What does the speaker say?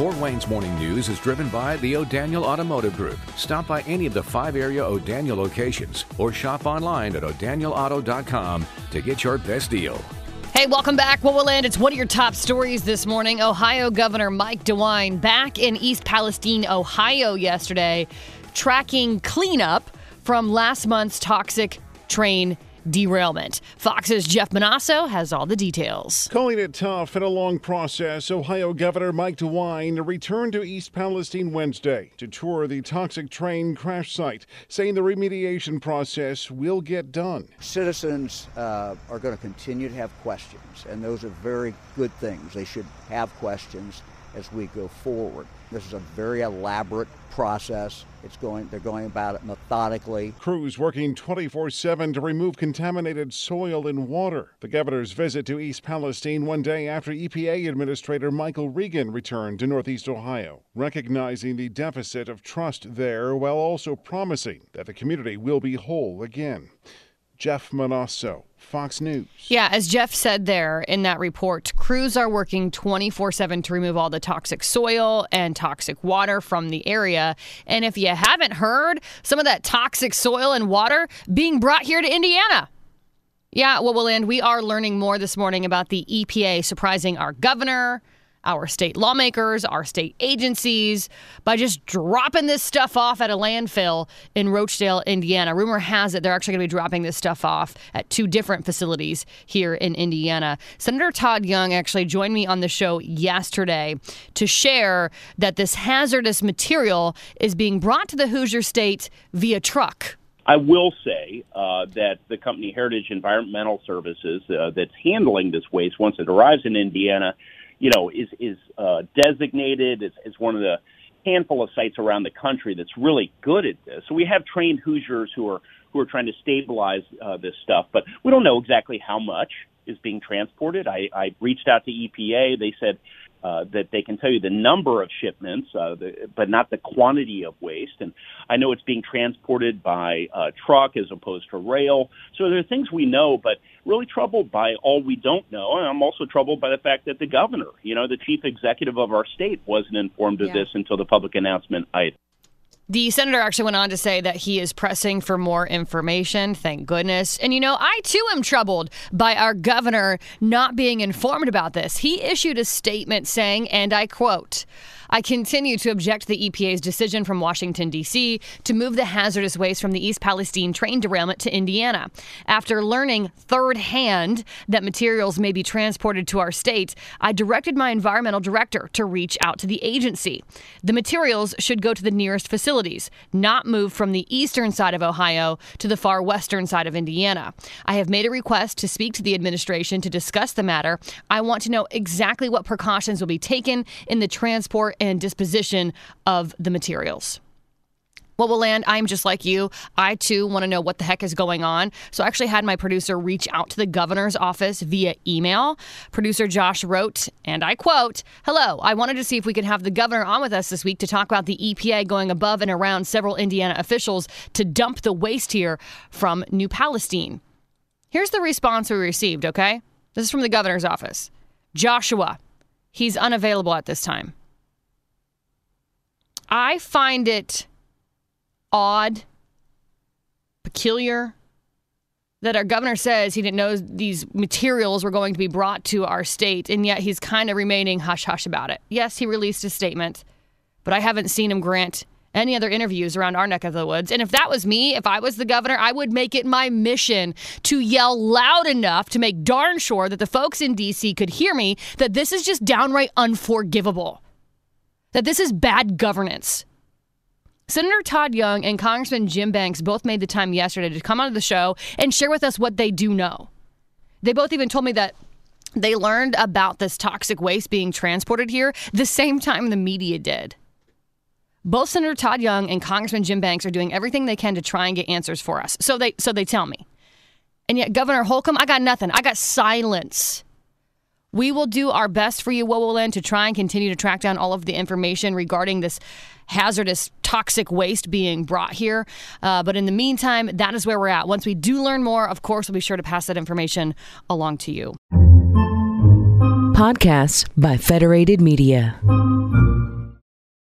Fort Wayne's morning news is driven by the O'Daniel Automotive Group. Stop by any of the five area O'Daniel locations or shop online at o'danielauto.com to get your best deal. Hey, welcome back. What will land? It's one of your top stories this morning. Ohio Governor Mike DeWine back in East Palestine, Ohio yesterday, tracking cleanup from last month's toxic train derailment. Fox's Jeff Monosson has all the details. Calling it tough and a long process, Ohio Governor Mike DeWine returned to East Palestine Wednesday to tour the toxic train crash site, saying the remediation process will get done. Citizens uh, are going to continue to have questions, and those are very good things. They should have questions as we go forward. This is a very elaborate process. It's going they're going about it methodically. Crews working 24/7 to remove contaminated soil and water. The governor's visit to East Palestine one day after EPA Administrator Michael Regan returned to Northeast Ohio, recognizing the deficit of trust there while also promising that the community will be whole again. Jeff Monosson, Fox News. Yeah, as Jeff said there in that report, crews are working 24 7 to remove all the toxic soil and toxic water from the area. And if you haven't heard, some of that toxic soil and water being brought here to Indiana. Yeah, well, we'll end. We are learning more this morning about the EPA surprising our governor, our state lawmakers, our state agencies by just dropping this stuff off at a landfill in Roachdale, Indiana. Rumor has it they're actually going to be dropping this stuff off at two different facilities here in Indiana. Senator Todd Young actually joined me on the show yesterday to share that this hazardous material is being brought to the Hoosier State via truck. I will say uh, that the company Heritage Environmental Services uh, that's handling this waste once it arrives in Indiana you know, is is uh, designated as, as one of the handful of sites around the country that's really good at this. So we have trained Hoosiers who are who are trying to stabilize uh, this stuff, but we don't know exactly how much is being transported. I, I reached out to EPA. They said uh, that they can tell you the number of shipments, uh, the, but not the quantity of waste. And I know it's being transported by uh, truck as opposed to rail. So there are things we know, but really troubled by all we don't know. And I'm also troubled by the fact that the governor, you know, the chief executive of our state, wasn't informed of yeah. this until the public announcement either. The senator actually went on to say that he is pressing for more information. Thank goodness. And you know, I too am troubled by our governor not being informed about this. He issued a statement saying, and I quote, I continue to object to the EPA's decision from Washington, D.C. to move the hazardous waste from the East Palestine train derailment to Indiana. After learning third hand that materials may be transported to our state, I directed my environmental director to reach out to the agency. The materials should go to the nearest facilities, not move from the eastern side of Ohio to the far western side of Indiana. I have made a request to speak to the administration to discuss the matter. I want to know exactly what precautions will be taken in the transport and disposition of the materials. What will land? I'm just like you. I too want to know what the heck is going on. So I actually had my producer reach out to the governor's office via email. Producer Josh wrote, and I quote, Hello, I wanted to see if we could have the governor on with us this week to talk about the EPA going above and around several Indiana officials to dump the waste here from New Palestine. Here's the response we received, okay? This is from the governor's office. Joshua, he's unavailable at this time. I find it odd, peculiar that our governor says he didn't know these materials were going to be brought to our state, and yet he's kind of remaining hush hush about it. Yes, he released a statement, but I haven't seen him grant any other interviews around our neck of the woods. And if that was me, if I was the governor, I would make it my mission to yell loud enough to make darn sure that the folks in DC could hear me that this is just downright unforgivable that this is bad governance. Senator Todd Young and Congressman Jim Banks both made the time yesterday to come onto the show and share with us what they do know. They both even told me that they learned about this toxic waste being transported here the same time the media did. Both Senator Todd Young and Congressman Jim Banks are doing everything they can to try and get answers for us. So they so they tell me. And yet Governor Holcomb, I got nothing. I got silence. We will do our best for you, Wowoland, to try and continue to track down all of the information regarding this hazardous toxic waste being brought here. Uh, but in the meantime, that is where we're at. Once we do learn more, of course, we'll be sure to pass that information along to you. Podcasts by Federated Media.